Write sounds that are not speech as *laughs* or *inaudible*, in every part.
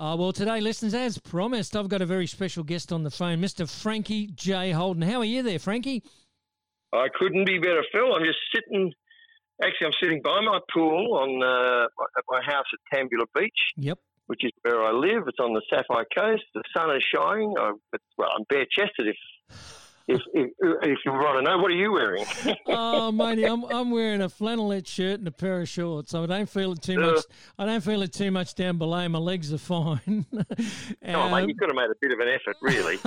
Uh, well, today, listeners, as promised, I've got a very special guest on the phone, Mr. Frankie J. Holden. How are you there, Frankie? I couldn't be better, Phil. I'm just sitting. Actually, I'm sitting by my pool on uh, at my house at Pambula Beach. Yep. Which is where I live. It's on the Sapphire Coast. The sun is shining. I, well, I'm bare chested if if, if, if you want to know, what are you wearing? *laughs* oh, matey, I'm, I'm wearing a flannelette shirt and a pair of shorts. I don't feel it too much. I don't feel it too much down below. My legs are fine. um, *laughs* oh, mate, you could have made a bit of an effort, really.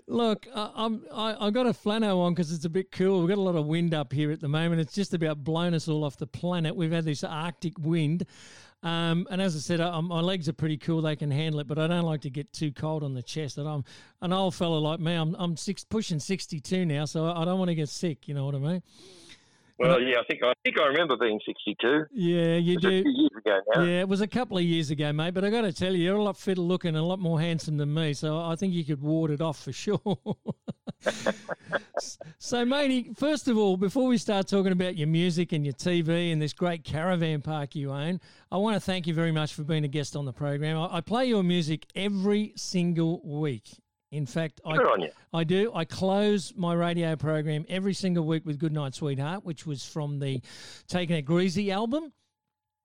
*laughs* Look, I'm I, I got a flannel on because it's a bit cool. We've got a lot of wind up here at the moment. It's just about blown us all off the planet. We've had this Arctic wind. Um, and as I said, I, my legs are pretty cool; they can handle it. But I don't like to get too cold on the chest. And I'm an old fella like me. I'm I'm six, pushing sixty two now, so I don't want to get sick. You know what I mean? Well, yeah, I think I think I remember being sixty-two. Yeah, you do. Years ago now. Yeah, it was a couple of years ago, mate. But I got to tell you, you're a lot fitter looking and a lot more handsome than me. So I think you could ward it off for sure. *laughs* so, matey, first of all, before we start talking about your music and your TV and this great caravan park you own, I want to thank you very much for being a guest on the program. I, I play your music every single week. In fact, I, I do. I close my radio program every single week with Goodnight Sweetheart, which was from the Taking It Greasy album.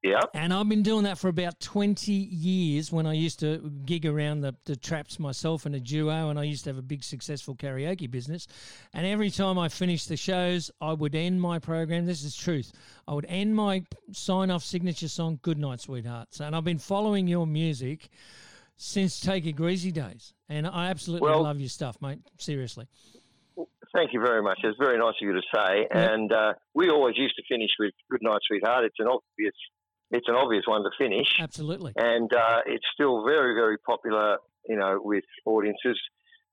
Yeah. And I've been doing that for about 20 years when I used to gig around the, the traps myself in a duo, and I used to have a big successful karaoke business. And every time I finished the shows, I would end my program. This is truth. I would end my sign off signature song, Goodnight Sweetheart. So, and I've been following your music since Take It Greasy days, and I absolutely well, love your stuff, mate. Seriously. Thank you very much. It's very nice of you to say. And uh, we always used to finish with "Good Night, Sweetheart." It's an obvious, it's an obvious one to finish. Absolutely. And uh, it's still very, very popular, you know, with audiences.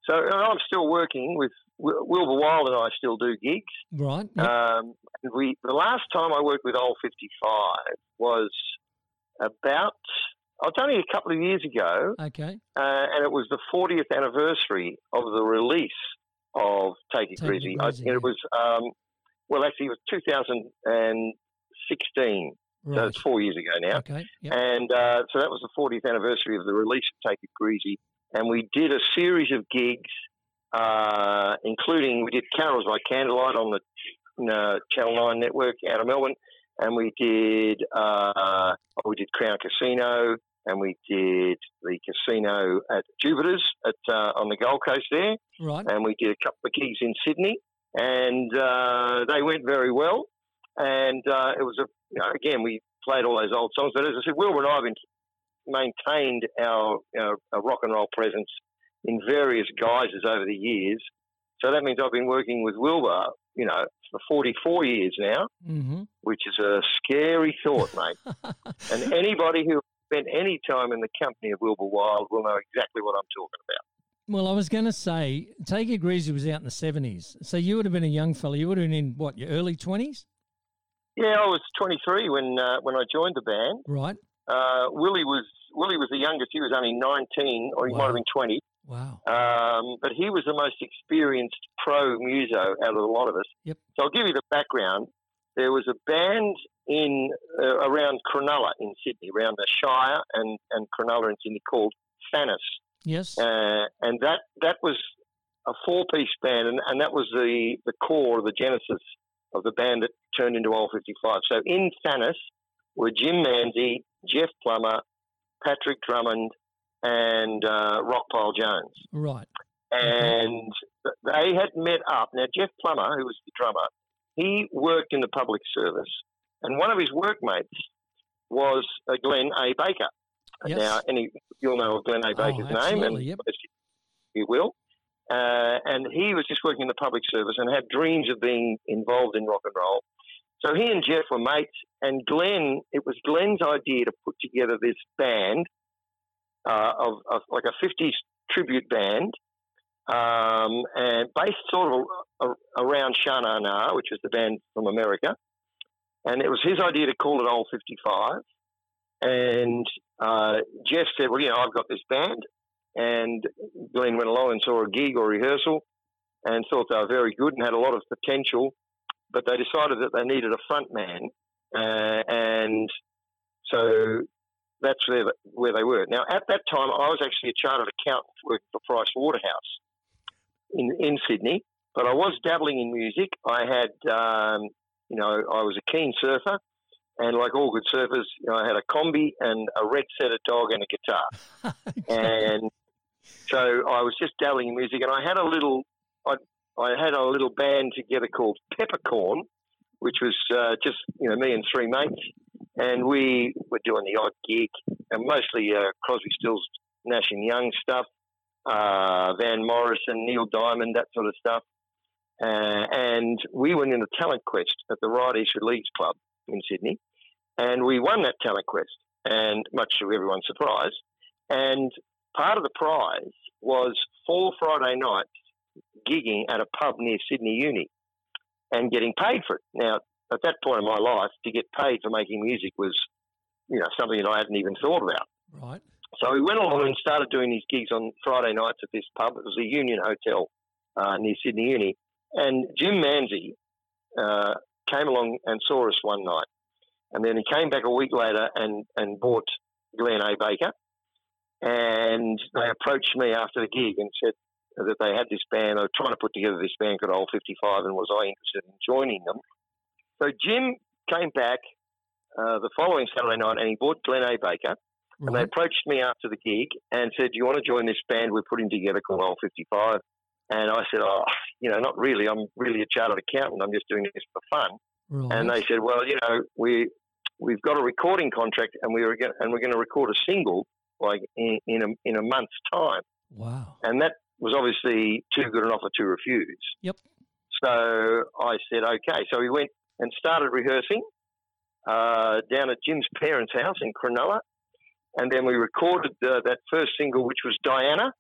So I'm still working with Wilbur Wilde and I still do gigs. Right. Yep. Um, we the last time I worked with Old 55 was about Oh, it's only a couple of years ago. Okay. Uh, and it was the 40th anniversary of the release of Take It Greasy. I, it was, um, well, actually, it was 2016. Right. So it's four years ago now. Okay. Yep. And uh, so that was the 40th anniversary of the release of Take It Greasy. And we did a series of gigs, uh, including we did Carols by Candlelight on the uh, Channel 9 network out of Melbourne. And we did uh, we did Crown Casino, and we did the casino at Jupiter's at uh, on the Gold Coast there. Right. And we did a couple of gigs in Sydney, and uh, they went very well. And uh, it was a you know, again we played all those old songs. But as I said, Wilbur and I have been maintained our, our, our rock and roll presence in various guises over the years. So that means I've been working with Wilbur, you know, for 44 years now, mm-hmm. which is a scary thought, mate. *laughs* and anybody who spent any time in the company of Wilbur Wilde will know exactly what I'm talking about. Well, I was going to say, Take It Greasy was out in the 70s. So you would have been a young fella. You would have been in, what, your early 20s? Yeah, I was 23 when uh, when I joined the band. Right. Uh, Willie was Willie was the youngest. He was only 19, or he wow. might have been 20. Wow. Um, but he was the most experienced pro muso out of a lot of us. Yep. So I'll give you the background. There was a band in uh, around Cronulla in Sydney, around the Shire and, and Cronulla in Sydney called Thanos. Yes. Uh, and that that was a four piece band, and, and that was the, the core, of the genesis of the band that turned into Old 55. So in Thanos were Jim Manzi, Jeff Plummer, Patrick Drummond, and uh, Rockpile Jones. Right. And they had met up. Now, Jeff Plummer, who was the drummer, he worked in the public service and one of his workmates was uh, Glenn A. Baker. Yes. Now, any you'll know of Glenn A. Baker's oh, name, and yep. you will. Uh, and he was just working in the public service and had dreams of being involved in rock and roll. So he and Jeff were mates, and Glenn, it was Glenn's idea to put together this band uh, of, of, like a 50s tribute band, um, and based sort of around Sha Na Na, which was the band from America. And it was his idea to call it Old 55. And uh, Jeff said, Well, you know, I've got this band. And Glenn went along and saw a gig or rehearsal and thought they were very good and had a lot of potential. But they decided that they needed a front man. Uh, and so that's where where they were. Now, at that time, I was actually a chartered accountant working for Price Waterhouse in in Sydney, but I was dabbling in music. I had, um, you know, I was a keen surfer, and like all good surfers, you know, I had a combi and a red setter dog and a guitar, okay. *laughs* and so I was just dabbling in music, and I had a little, I I had a little band together called Peppercorn, which was uh, just you know me and three mates, and we were doing the odd gig, and mostly uh, Crosby, Stills, Nash and Young stuff, uh, Van Morrison, Neil Diamond, that sort of stuff. Uh, and we went in a talent quest at the Ryde Eastwood Leagues Club in Sydney, and we won that talent quest, and much to everyone's surprise. And part of the prize was four Friday nights gigging at a pub near Sydney Uni and getting paid for it. Now, at that point in my life, to get paid for making music was, you know, something that I hadn't even thought about. Right. So we went along and started doing these gigs on Friday nights at this pub. It was the Union Hotel uh, near Sydney Uni. And Jim Manzi uh, came along and saw us one night. And then he came back a week later and, and bought Glenn A. Baker. And they approached me after the gig and said, that they had this band. They were trying to put together this band called Old 55, and was I interested in joining them? So Jim came back uh, the following Saturday night, and he bought Glenn A. Baker. Right. And they approached me after the gig and said, "Do you want to join this band we're putting together called Old 55?" And I said, "Oh, you know, not really. I'm really a chartered accountant. I'm just doing this for fun." Right. And they said, "Well, you know, we we've got a recording contract, and we were going, and we're going to record a single like in, in a in a month's time." Wow! And that was obviously too good an offer to refuse. Yep. So I said, okay. So we went and started rehearsing uh, down at Jim's parents' house in Cronulla. And then we recorded uh, that first single, which was Diana,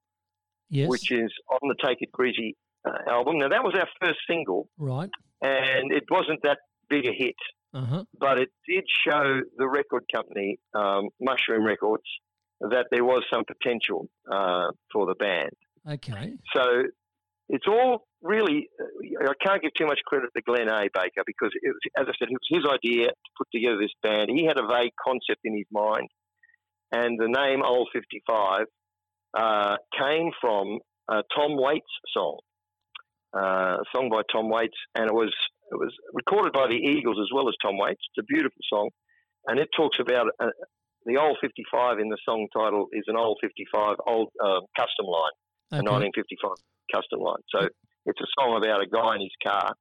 yes. which is on the Take It Greasy uh, album. Now, that was our first single. Right. And it wasn't that big a hit. Uh-huh. But it did show the record company, um, Mushroom Records, that there was some potential uh, for the band. Okay. So it's all really, I can't give too much credit to Glenn A. Baker because, it was, as I said, it was his idea to put together this band. He had a vague concept in his mind, and the name Old 55 uh, came from a Tom Waits song, uh, a song by Tom Waits, and it was it was recorded by the Eagles as well as Tom Waits. It's a beautiful song, and it talks about uh, the old 55 in the song title is an old 55 old uh, custom line okay. a 1955 custom line. So it's a song about a guy in his car.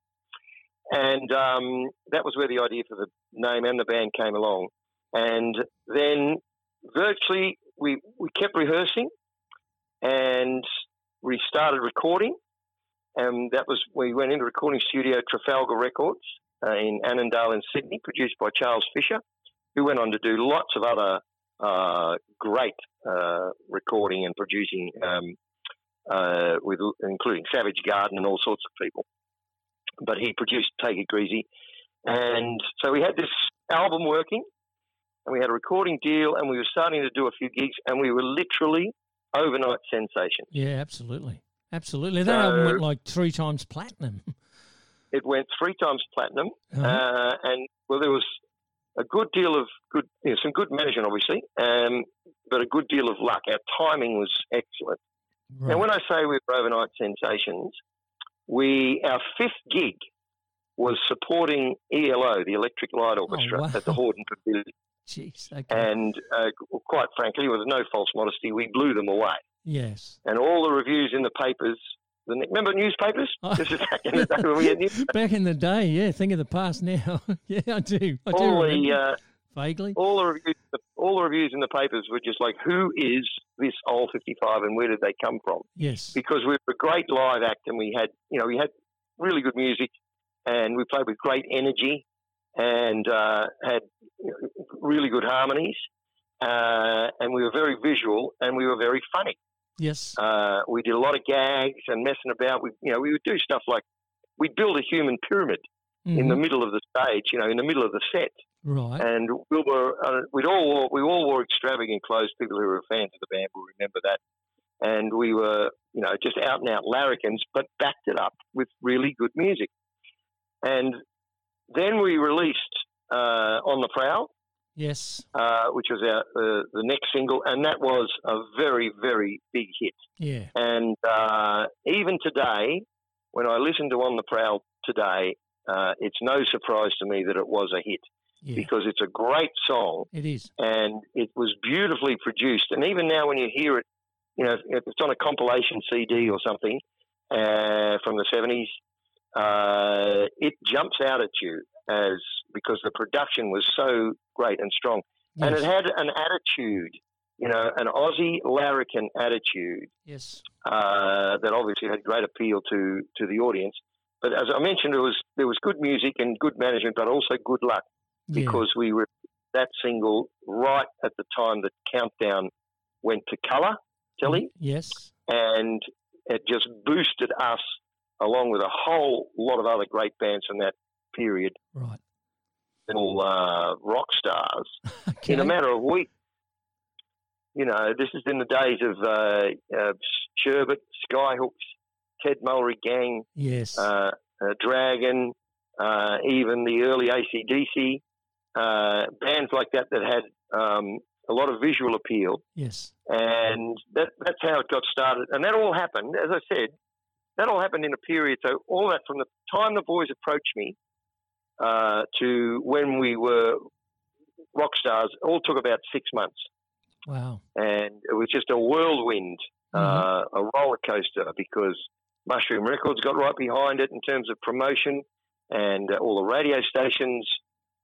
And um, that was where the idea for the name and the band came along. And then virtually we, we kept rehearsing and we started recording. And that was, we went into recording studio Trafalgar Records uh, in Annandale in Sydney, produced by Charles Fisher, who went on to do lots of other uh, great uh, recording and producing um, uh, with including Savage Garden and all sorts of people. But he produced Take It Greasy, and so we had this album working, and we had a recording deal, and we were starting to do a few gigs, and we were literally overnight sensations. Yeah, absolutely, absolutely. That so, album went like three times platinum. *laughs* It went three times platinum, uh-huh. uh, and well, there was a good deal of good, you know, some good management, obviously, um, but a good deal of luck. Our timing was excellent. Right. Now, when I say we're overnight sensations, we our fifth gig was supporting ELO, the Electric Light Orchestra, oh, wow. at the Hordern Pavilion. Jeez, okay. And uh, quite frankly, with no false modesty, we blew them away. Yes. And all the reviews in the papers. The, remember newspapers? Oh. This is back in the day when we had newspapers. *laughs* Back in the day, yeah. Think of the past now. *laughs* yeah, I do. I all do the, uh, Vaguely. All the reviews, all the reviews in the papers were just like, "Who is this old 55 and where did they come from?" Yes. Because we were a great live act and we had, you know, we had really good music and we played with great energy and uh, had really good harmonies uh, and we were very visual and we were very funny. Yes. Uh, we did a lot of gags and messing about. We, you know, we would do stuff like we'd build a human pyramid mm-hmm. in the middle of the stage, you know, in the middle of the set. Right. And we were, uh, we'd all wore, we all wore extravagant clothes. People who were fans of the band will remember that. And we were, you know, just out and out larrikins, but backed it up with really good music. And then we released uh, On the Prowl, Yes. uh, which was our uh, the next single, and that was a very very big hit. Yeah. And uh, even today, when I listen to On the Prowl today, uh, it's no surprise to me that it was a hit Yeah. because it's a great song It is. and it was beautifully produced. And even now, when you hear it, you know, if it's on a compilation CD or something uh, from the 70s, uh, it jumps out at you as because the production was so great and strong. And it had an attitude, you know, an Aussie larrikin attitude yes. uh, that obviously had great appeal to, to the audience. But as I mentioned, it was there was good music and good management, but also good luck Yeah. because we were that single right at the time that Countdown went to colour telly, Yes. and it just boosted us along with a whole lot of other great bands from that period, Right. all uh, rock stars, *laughs* Okay. in a matter of weeks. You know, this is in the days of uh, uh, Sherbet, Skyhooks, Ted Mulry Gang, yes. uh, uh, Dragon, uh, even the early ACDC, uh, bands like that that had um, a lot of visual appeal. yes. And that, that's how it got started. And that all happened, as I said, that all happened in a period. So all that from the time the boys approached me uh, to when we were rock stars, all took about six months. Wow. And it was just a whirlwind, uh, a roller coaster because Mushroom Records got right behind it in terms of promotion, and uh, all the radio stations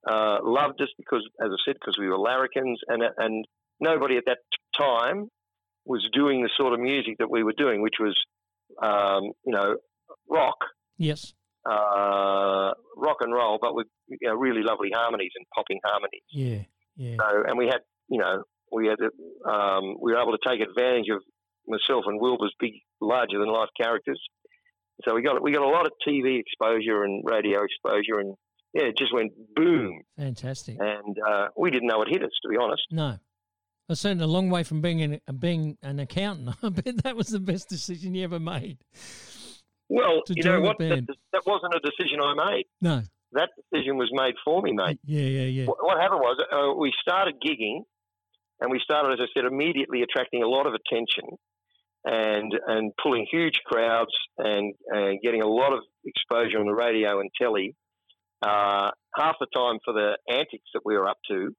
uh, loved us because, as I said, because we were larrikins, and and nobody at that time was doing the sort of music that we were doing, which was, um, you know, rock, Yes. Uh, rock and roll, but with you know, really lovely harmonies and popping harmonies. Yeah. Yeah. So, and we had, you know, we had, um, we were able to take advantage of myself and Wilbur's big, larger than life characters. So we got we got a lot of TV exposure and radio exposure, and yeah, it just went boom. Fantastic. And uh, we didn't know it hit us, to be honest. No. I certainly a long way from being an being an accountant. *laughs* I bet that was the best decision you ever made. Well, you know what? That, that wasn't a decision I made. No. That decision was made for me, mate. Yeah, yeah, yeah. What, what happened was uh, we started gigging, and we started, as I said, immediately attracting a lot of attention, and and pulling huge crowds, and and getting a lot of exposure on the radio and telly. Uh, half the time for the antics that we were up to,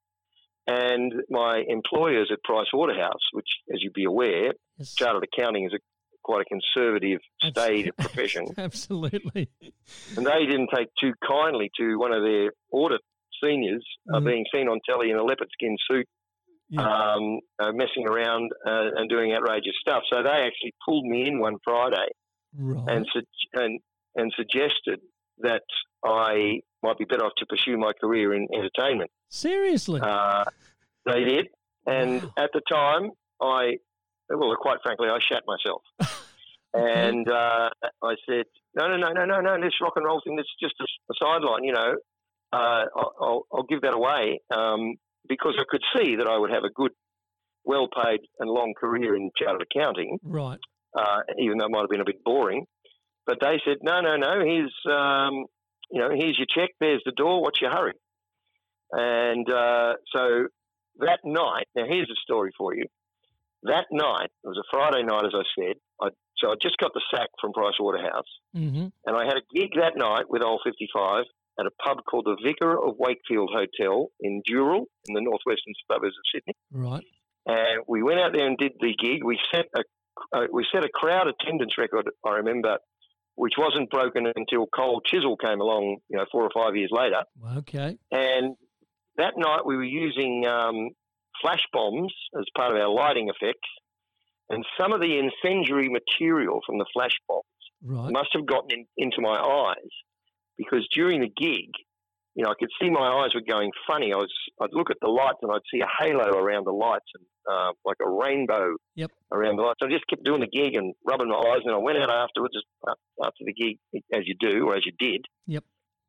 and my employers at Price Waterhouse, which, as you'd be aware, Yes. chartered accounting is a quite a conservative, Abs- staid *laughs* profession Absolutely. and they didn't take too kindly to one of their audit seniors uh, Mhm. being seen on telly in a leopard skin suit, Yeah. um, uh, messing around uh, and doing outrageous stuff. So they actually pulled me in one Friday right. and su- and and suggested that I might be better off to pursue my career in entertainment. Seriously. Uh, they did, and Wow. at the time, I well, quite frankly, I shat myself. *laughs* And uh, I said, no, no, no, no, no, no, this rock and roll thing, this is just a, a sideline, you know. Uh, I'll, I'll, I'll give that away um, because I could see that I would have a good, well paid and long career in chartered accounting, right. uh, even though it might have been a bit boring. But they said, no, no, no, here's, um, you know, here's your check, there's the door, what's your hurry? And uh, so that night, now here's a story for you. That night, it was a Friday night, as I said. I, so I just got the sack from Price Waterhouse, Mm-hmm. and I had a gig that night with Old 55 at a pub called the Vicar of Wakefield Hotel in Dural, in the northwestern suburbs of Sydney. Right. And we went out there and did the gig. We set a uh, we set a crowd attendance record. I remember, which wasn't broken until Cold Chisel came along, you know, four or five years later. Okay. And that night we were using um, flash bombs as part of our lighting effects, and some of the incendiary material from the flash bombs Right. must have gotten in, into my eyes because during the gig, you know, I could see my eyes were going funny. I was, I'd look at the lights and I'd see a halo around the lights and uh, like a rainbow Yep. around the lights. So I just kept doing the gig and rubbing my eyes, and I went out afterwards, after the gig, as you do or as you did. Yep.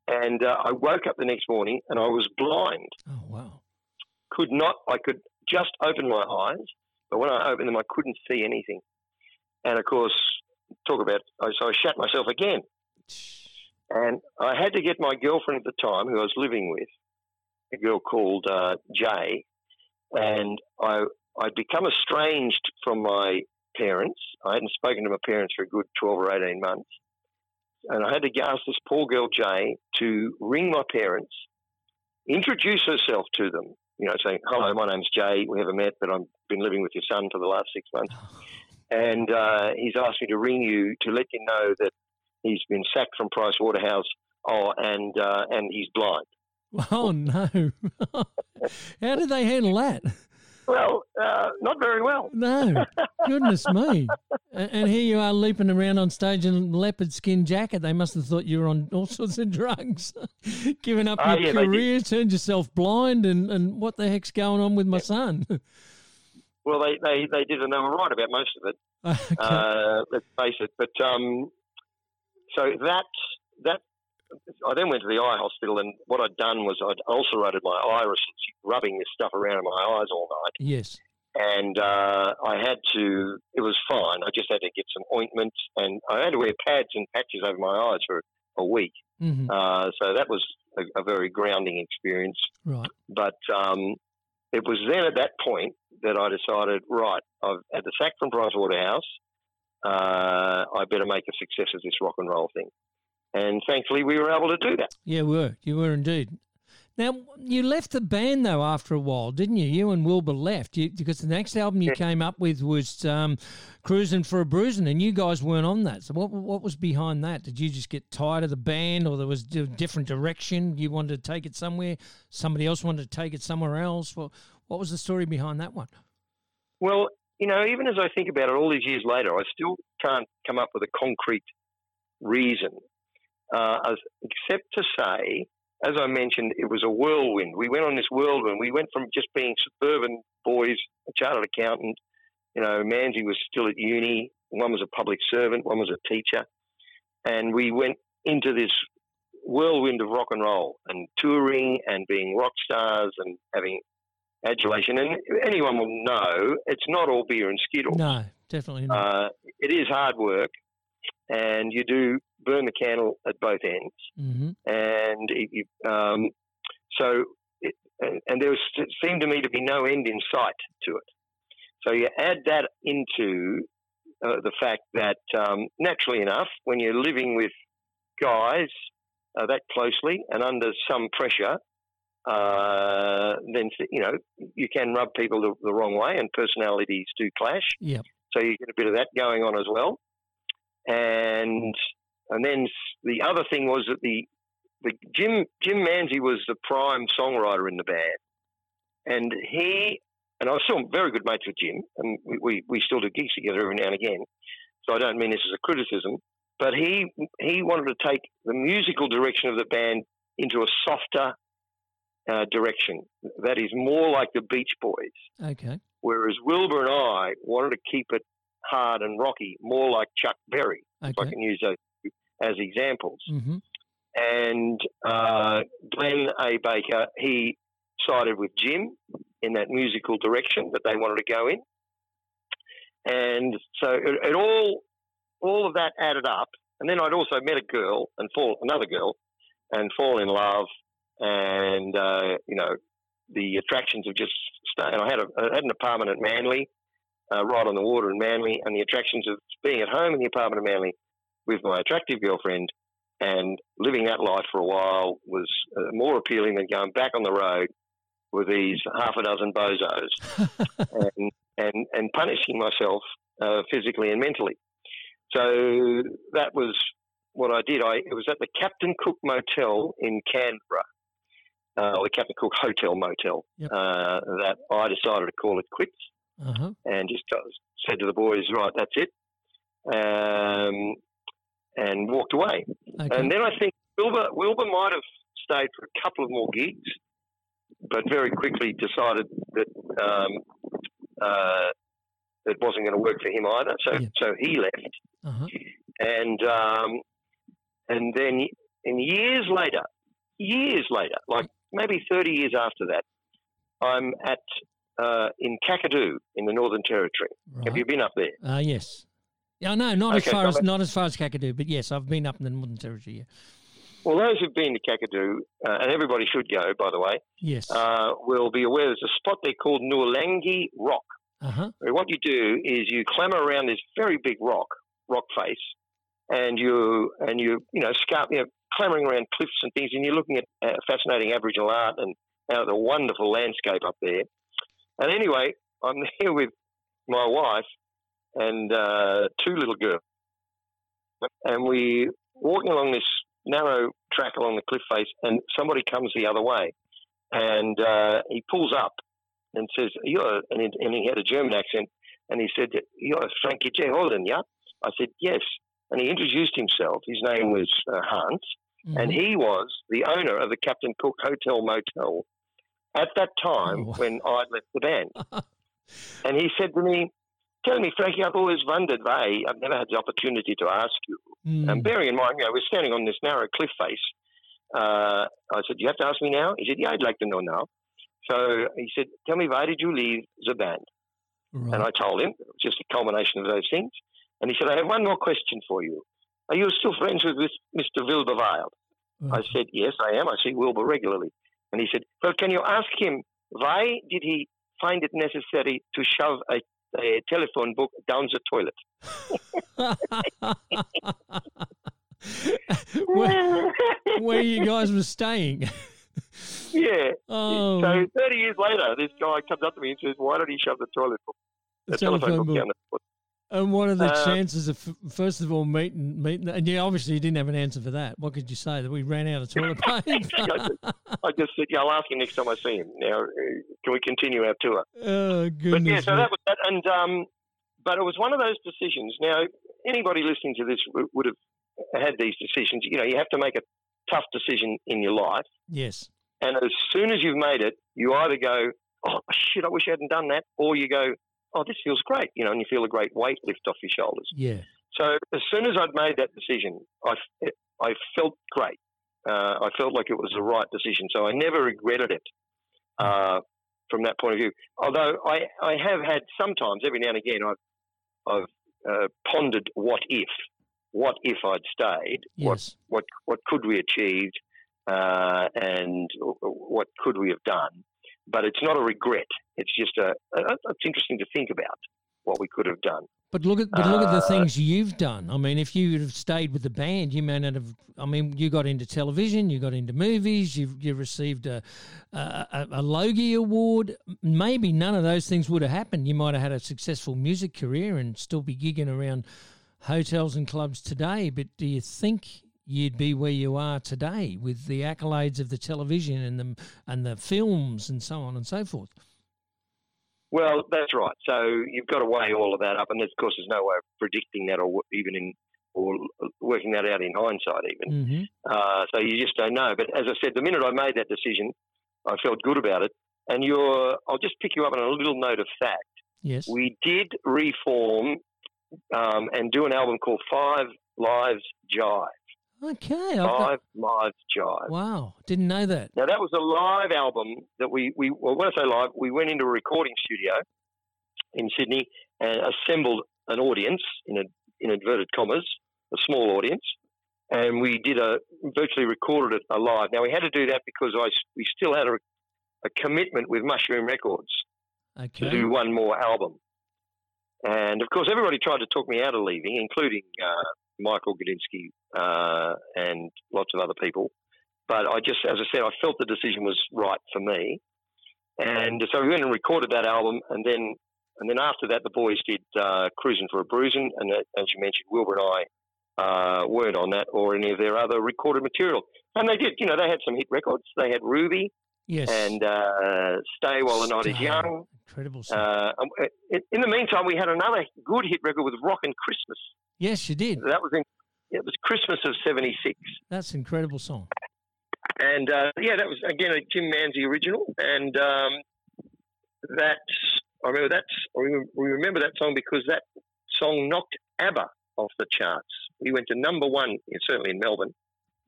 And uh, I woke up the next morning and I was blind. Oh wow. Could not. I could just open my eyes, but when I opened them, I couldn't see anything. And of course, talk about. So I shat myself again. And I had to get my girlfriend at the time, who I was living with, a girl called uh, Jay, and I I'd become estranged from my parents. I hadn't spoken to my parents for a good twelve or eighteen months, and I had to ask this poor girl Jay to ring my parents, introduce herself to them. You know, saying, "Hello, my name's Jay. We haven't met, but I've been living with your son for the last six months." and uh, he's asked me to ring you to let you know that he's been sacked from Price Waterhouse. Oh, and uh, and he's blind. Oh no! *laughs* How did they handle that? Well, uh, not very well. No, goodness *laughs* me! And here you are leaping around on stage in a leopard skin jacket. They must have thought you were on all sorts of *laughs* drugs, giving up uh, your yeah, career, turned yourself blind, and, and what the heck's going on with my yeah. son? *laughs* Well, they, they, they did, and they were right about most of it. Okay. Uh, let's face it. But um, so that that I then went to the eye hospital, and what I'd done was I'd ulcerated my iris, rubbing this stuff around in my eyes all night. Yes. And uh, I had to. It was fine. I just had to get some ointment, and I had to wear pads and patches over my eyes for a week. Mm-hmm. Uh, so that was a, a, very grounding experience. Right. But um, it was then at that point that I decided, right, I've had the sack from Price Waterhouse. Uh, I better make a success of this rock and roll thing. And thankfully, we were able to do that. Yeah, we were. You were indeed. Now, you left the band, though, after a while, didn't you? You and Wilbur left you, because the next album you yeah. came up with was um, Cruising for a Bruising, and you guys weren't on that. So, what, what was behind that? Did you just get tired of the band, or there was a different direction? You wanted to take it somewhere, somebody else wanted to take it somewhere else? What, what was the story behind that one? Well, you know, even as I think about it all these years later, I still can't come up with a concrete reason, uh, except to say as I mentioned, it was a whirlwind. We went on this whirlwind. We went from just being suburban boys, a chartered accountant. You know, Manzi was still at uni. One was a public servant. One was a teacher. And we went into this whirlwind of rock and roll and touring and being rock stars and having adulation. And anyone will know it's not all beer and skittles. No, definitely not. Uh, it is hard work, and you do burn the candle at both ends. Mm-hmm. And it, um, so, it, and, and there was, seemed to me to be no end in sight to it. So you add that into uh, the fact that, um, naturally enough, when you're living with guys uh, that closely and under some pressure, uh, then you know you can rub people the, the, wrong way, and personalities do clash. Yeah. So you get a bit of that going on as well, and and then the other thing was that the, the Jim Jim Manzi was the prime songwriter in the band, and he and I was still very good mates with Jim, and we, we, we still do gigs together every now and again. So I don't mean this as a criticism, but he he wanted to take the musical direction of the band into a softer uh, direction that is more like the Beach Boys. Okay. Whereas Wilbur and I wanted to keep it hard and rocky, more like Chuck Berry, okay. if I can use those as examples. Mm-hmm. And uh, Glenn A. Baker, he sided with Jim in that musical direction that they wanted to go in. And so it, it all, all of that added up. And then I'd also met a girl and fall, another girl, and fall in love. And uh, you know, the attractions of just staying. I had a I had an apartment at Manly, uh, right on the water in Manly, and the attractions of being at home in the apartment at Manly with my attractive girlfriend, and living that life for a while was uh, more appealing than going back on the road with these half a dozen bozos *laughs* and, and, and punishing myself uh, physically and mentally. So that was what I did. I it was at the Captain Cook Motel in Canberra, uh, or the Captain Cook Hotel Motel, yep. uh, that I decided to call it quits uh-huh. and just said to the boys, right, that's it. Um, and walked away. Okay. And then I think Wilbur, Wilbur might have stayed for a couple of more gigs, but very quickly decided that um, uh, it wasn't going to work for him either. So yeah. so he left, uh-huh. and um, and then in years later, years later, like maybe thirty years after that, I'm at uh, in Kakadu in the Northern Territory. Right. Have you been up there? Uh, yes. Yeah, no, not Okay, as far as not as far as Kakadu, but yes, I've been up in the Northern Territory. Yeah. Well, those who've been to Kakadu, uh, and everybody should go, by the way, Yes. uh, will be aware there's a spot there called Nourlangie Rock. Uh huh. What you do is you clamber around this very big rock, rock face, and you and you you know scarp, you know, clambering around cliffs and things, and you're looking at uh, fascinating Aboriginal art and uh, the wonderful landscape up there. And anyway, I'm *laughs* there with my wife and uh, two little girls, and we walking along this narrow track along the cliff face, and somebody comes the other way, and uh, he pulls up and says, "You're," and he, and he had a German accent, and he said, "You're Frankie J. Holden, yeah?" I said, "Yes," and he introduced himself. His name was uh, Hans, Mm-hmm. and he was the owner of the Captain Cook Hotel Motel at that time Oh. when I'd left the band. *laughs* and he said to me, Tell me, Frankie, I've always wondered why I've never had the opportunity to ask you. Mm. And bearing in mind, you know, we're standing on this narrow cliff face. Uh, I said, You have to ask me now? He said, Yeah, I'd like to know now. So he said, Tell me, why did you leave the band? right. And I told him, it was just a culmination of those things. And he said, I have one more question for you. Are you still friends with Mr. Wilbur Wilde? I said, Yes, I am. I see Wilbur regularly. And he said, Well, can you ask him why did he find it necessary to shove a, a telephone book down the toilet? *laughs* where, *laughs* where you guys were staying. yeah. Oh, So 30 years later, this guy comes up to me and says, Why did he shove the toilet book, the, the telephone, telephone book, book. down the toilet? And what are the Uh, chances of first of all meeting meeting? And yeah, obviously you didn't have an answer for that. What could you say that we ran out of toilet paper? *laughs* I just said, Yeah, I'll ask him next time I see him. Now, uh, can we continue our tour? oh goodness! But yeah, so that was that. And um, but it was one of those decisions. Now, anybody listening to this would have had these decisions. You know, you have to make a tough decision in your life, yes, and as soon as you've made it, you either go, "Oh shit, I wish I hadn't done that," or you go, "Oh, this feels great," you know, and you feel a great weight lift off your shoulders. yeah, So as soon as I'd made that decision, I, I felt great. Uh, I felt like it was the right decision. So I never regretted it uh, from that point of view. Although I, I have had sometimes, every now and again, I've, I've uh, pondered what if. What if I'd stayed? What, yes, what, what could we achieve? Uh, and what could we have done? But it's not a regret. It's just a, a, it's interesting to think about what we could have done. But look at but look at the Uh, things you've done. I mean, if you would have stayed with the band, you may not have. I mean, you got into television, you got into movies, you you received a a, a, a Logie Award. Maybe none of those things would have happened. You might have had a successful music career and still be gigging around hotels and clubs today. But do you think you'd be where you are today with the accolades of the television and the and the films and so on and so forth? Well, that's right. So you've got to weigh all of that up, and of course, there's no way of predicting that, or even in or working that out in hindsight, even. hmm Uh, so you just don't know. But as I said, the minute I made that decision, I felt good about it. And you're, I'll just pick you up on a little note of fact. Yes. We did reform um, and do an album called Five Lives Jive. Okay. I've Five Jive. wow. Didn't know that. Now that was a live album that we, we well, when I say live, we went into a recording studio in Sydney and assembled an audience in a, in inverted commas, a small audience, and we did a virtually recorded it alive. Now we had to do that because I we still had a, a commitment with Mushroom Records to Okay. do one more album, and of course everybody tried to talk me out of leaving, including uh, Michael Gudinski uh, and lots of other people. But I just, as I said, I felt the decision was right for me, and so we went and recorded that album, and then and then after that, the boys did uh, "Cruising for a Bruising," and uh, as you mentioned, Wilbur and I uh, weren't on that or any of their other recorded material, and they did. You know, they had some hit records. They had Ruby Yes. and uh, "Stay While the Night Is Young." Incredible song. Uh, in, the meantime, we had another good hit record with "Rockin' Christmas." yes, you did. That was in it was Christmas of '76. That's an incredible song. And uh, yeah, that was again a Jim Manzi original, and um, that I remember that I we remember that song because that song knocked ABBA off the charts. We went to number one, certainly in Melbourne,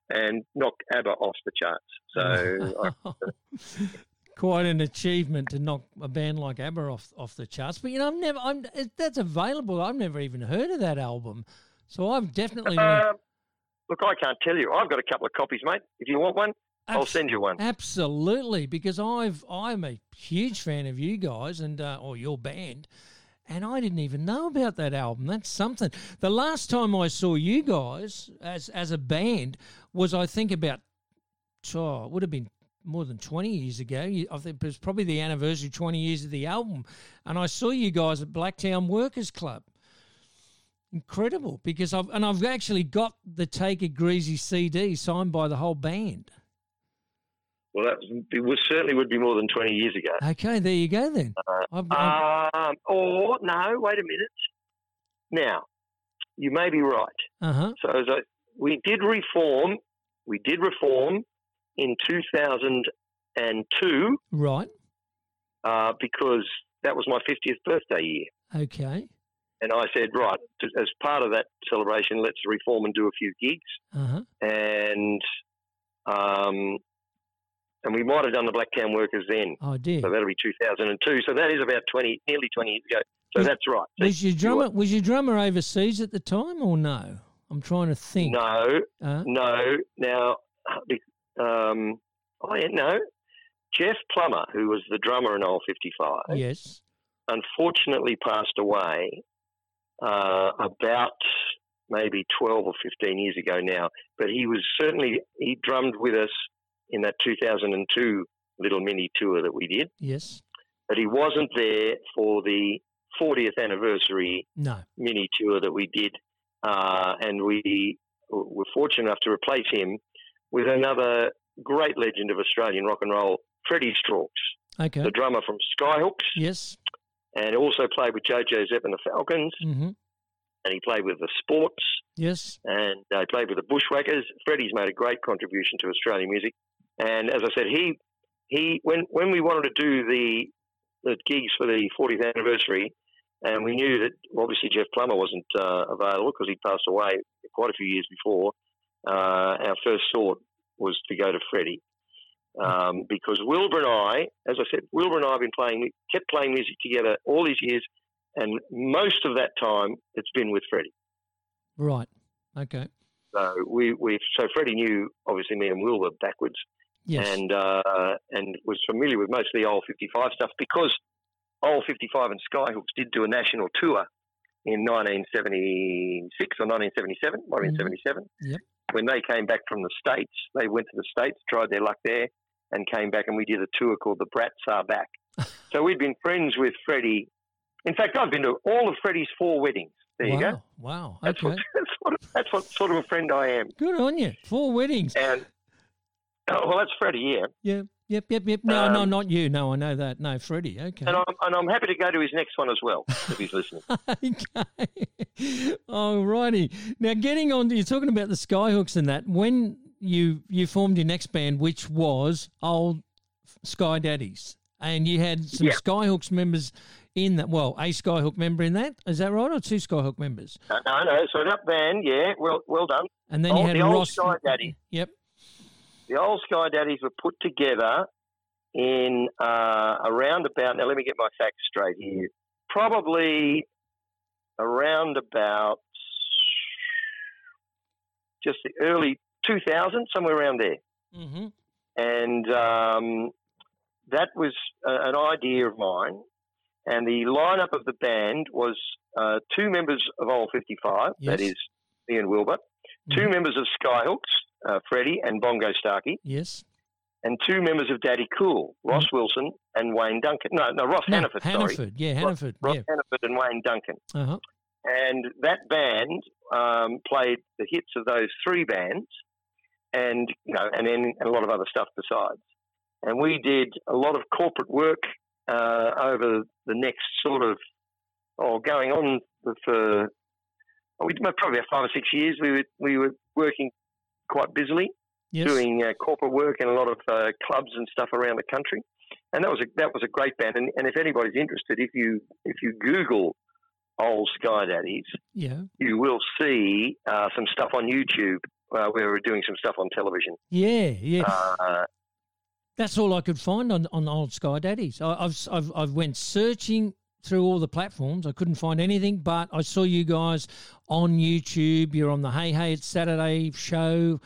and knocked ABBA off the charts. So *laughs* I, Quite an achievement to knock a band like ABBA off off the charts. But you know, I've never. I'm that's available. I've never even heard of that album. So I've definitely. uh, look, I can't tell you. I've got a couple of copies, mate. If you want one, I'll send you one. Absolutely, because I've I'm a huge fan of you guys and uh, or your band, and I didn't even know about that album. That's something. The last time I saw you guys as as a band was I think about oh, it would have been more than 20 years ago. I think it was probably the anniversary 20 years of the album. And I saw you guys at Blacktown Workers Club. Incredible because I've and I've actually got the Take It Greasy CD signed by the whole band. Well, that was, it was certainly would be more than 20 years ago. Okay, there you go then. I've, I've, Um, or, no, wait a minute. Now, you may be right. uh-huh. So as I, we did reform, we did reform in 2002 Right. uh, because that was my 50th birthday year. Okay. And I said, right, as part of that celebration, let's reform and do a few gigs. Uh-huh. And um, and we might have done the Black Blacktown Workers then. I did. So that'll be 2002. So that is about 20, nearly 20 years ago. So Was- that's right. So Was your drummer was your drummer overseas at the time or no? I'm trying to think. No, Uh, no. Now, um, oh yeah, no. Jeff Plummer, who was the drummer in Old 55, yes. unfortunately passed away uh, about maybe 12 or 15 years ago now. But he was certainly, he drummed with us in that 2002 little mini tour that we did. Yes. But he wasn't there for the 40th anniversary No. mini tour that we did. Uh, and we were fortunate enough to replace him with another great legend of Australian rock and roll, Freddie Strauks, Okay. the drummer from Skyhooks, Yes. and also played with Jo Jo Zep and the Falcons, Mm-hmm. and he played with the Sports, Yes. and uh, he played with the Bushwhackers. Freddie's made a great contribution to Australian music, and as I said, he he when when we wanted to do the the gigs for the 40th anniversary, and we knew that obviously Jeff Plummer wasn't uh, available because he passed away quite a few years before. Uh, our first thought was to go to Freddie. Um, because Wilbur and I, as I said, Wilbur and I have been playing, kept playing music together all these years, and most of that time it's been with Freddie. Right. Okay. So we, we so Freddie knew obviously me and Wilbur backwards, Yes. and uh, and was familiar with most of the old 55 stuff because old 55 and Skyhooks did do a national tour in 1976 or 1977, 1977. Mm-hmm. Yep. When they came back from the States, they went to the States, tried their luck there, and came back, and we did a tour called The Brats Are Back. *laughs* so we'd been friends with Freddie. In fact, I've been to all of Freddie's four weddings. There wow. you go. Wow. That's, Okay. what, *laughs* that's, what, that's what sort of a friend I am. Good on you. Four weddings. And oh, *coughs* well, that's Freddie, yeah. Yeah. Yep. Yep. Yep. No. no. Um, Not you. No. I know that. No. Freddie. Okay. And I'm, and I'm happy to go to his next one as well if he's listening. *laughs* okay. All righty. Now, getting on, to you're talking about the Skyhooks and that. When you you formed your next band, which was Old Sky Daddies, and you had some. Skyhooks members in that. Well, a Skyhook member in that. Is that right, or two Skyhook members? no, no, no. So that band, yeah, well, well done. And then you had the old Ross. Sky Daddies. Yep. The old Sky Daddies were put together in uh, around about. Now, let me get my facts straight here. Probably around about just the early 2000, somewhere around there. Mm-hmm. and um, that was uh, an idea of mine. And the lineup of the band was uh, two members of Old 55, that Yes. is me and Wilbur, 2 Mhm. members of Skyhooks, uh, Freddie and Bongo Starkie, Yes. and two members of Daddy Cool, Ross Wilson and Wayne Duncan. No, no, Ross Mm-hmm. No, Hannaford, sorry. Hannaford. Yeah, Hannaford. Ross Yeah. Hannaford and Wayne Duncan. Uh-huh. And that band um, played the hits of those three bands, and you know, and then a lot of other stuff besides. And we did a lot of corporate work uh, over the next sort of, oh, going on for oh, we probably five or six years. We were we were working quite busily, Yes. doing uh, corporate work and a lot of uh, clubs and stuff around the country. And that was a that was a great band. And, and if anybody's interested, if you if you Google old Sky Daddies, Yeah. you will see uh, some stuff on YouTube uh, where we're doing some stuff on television. Yeah. Yeah. Uh, That's all I could find on, on old Sky Daddies. I, I've, I've I've went searching through all the platforms. I couldn't find anything, but I saw you guys on YouTube. You're on the Hey Hey It's Saturday show.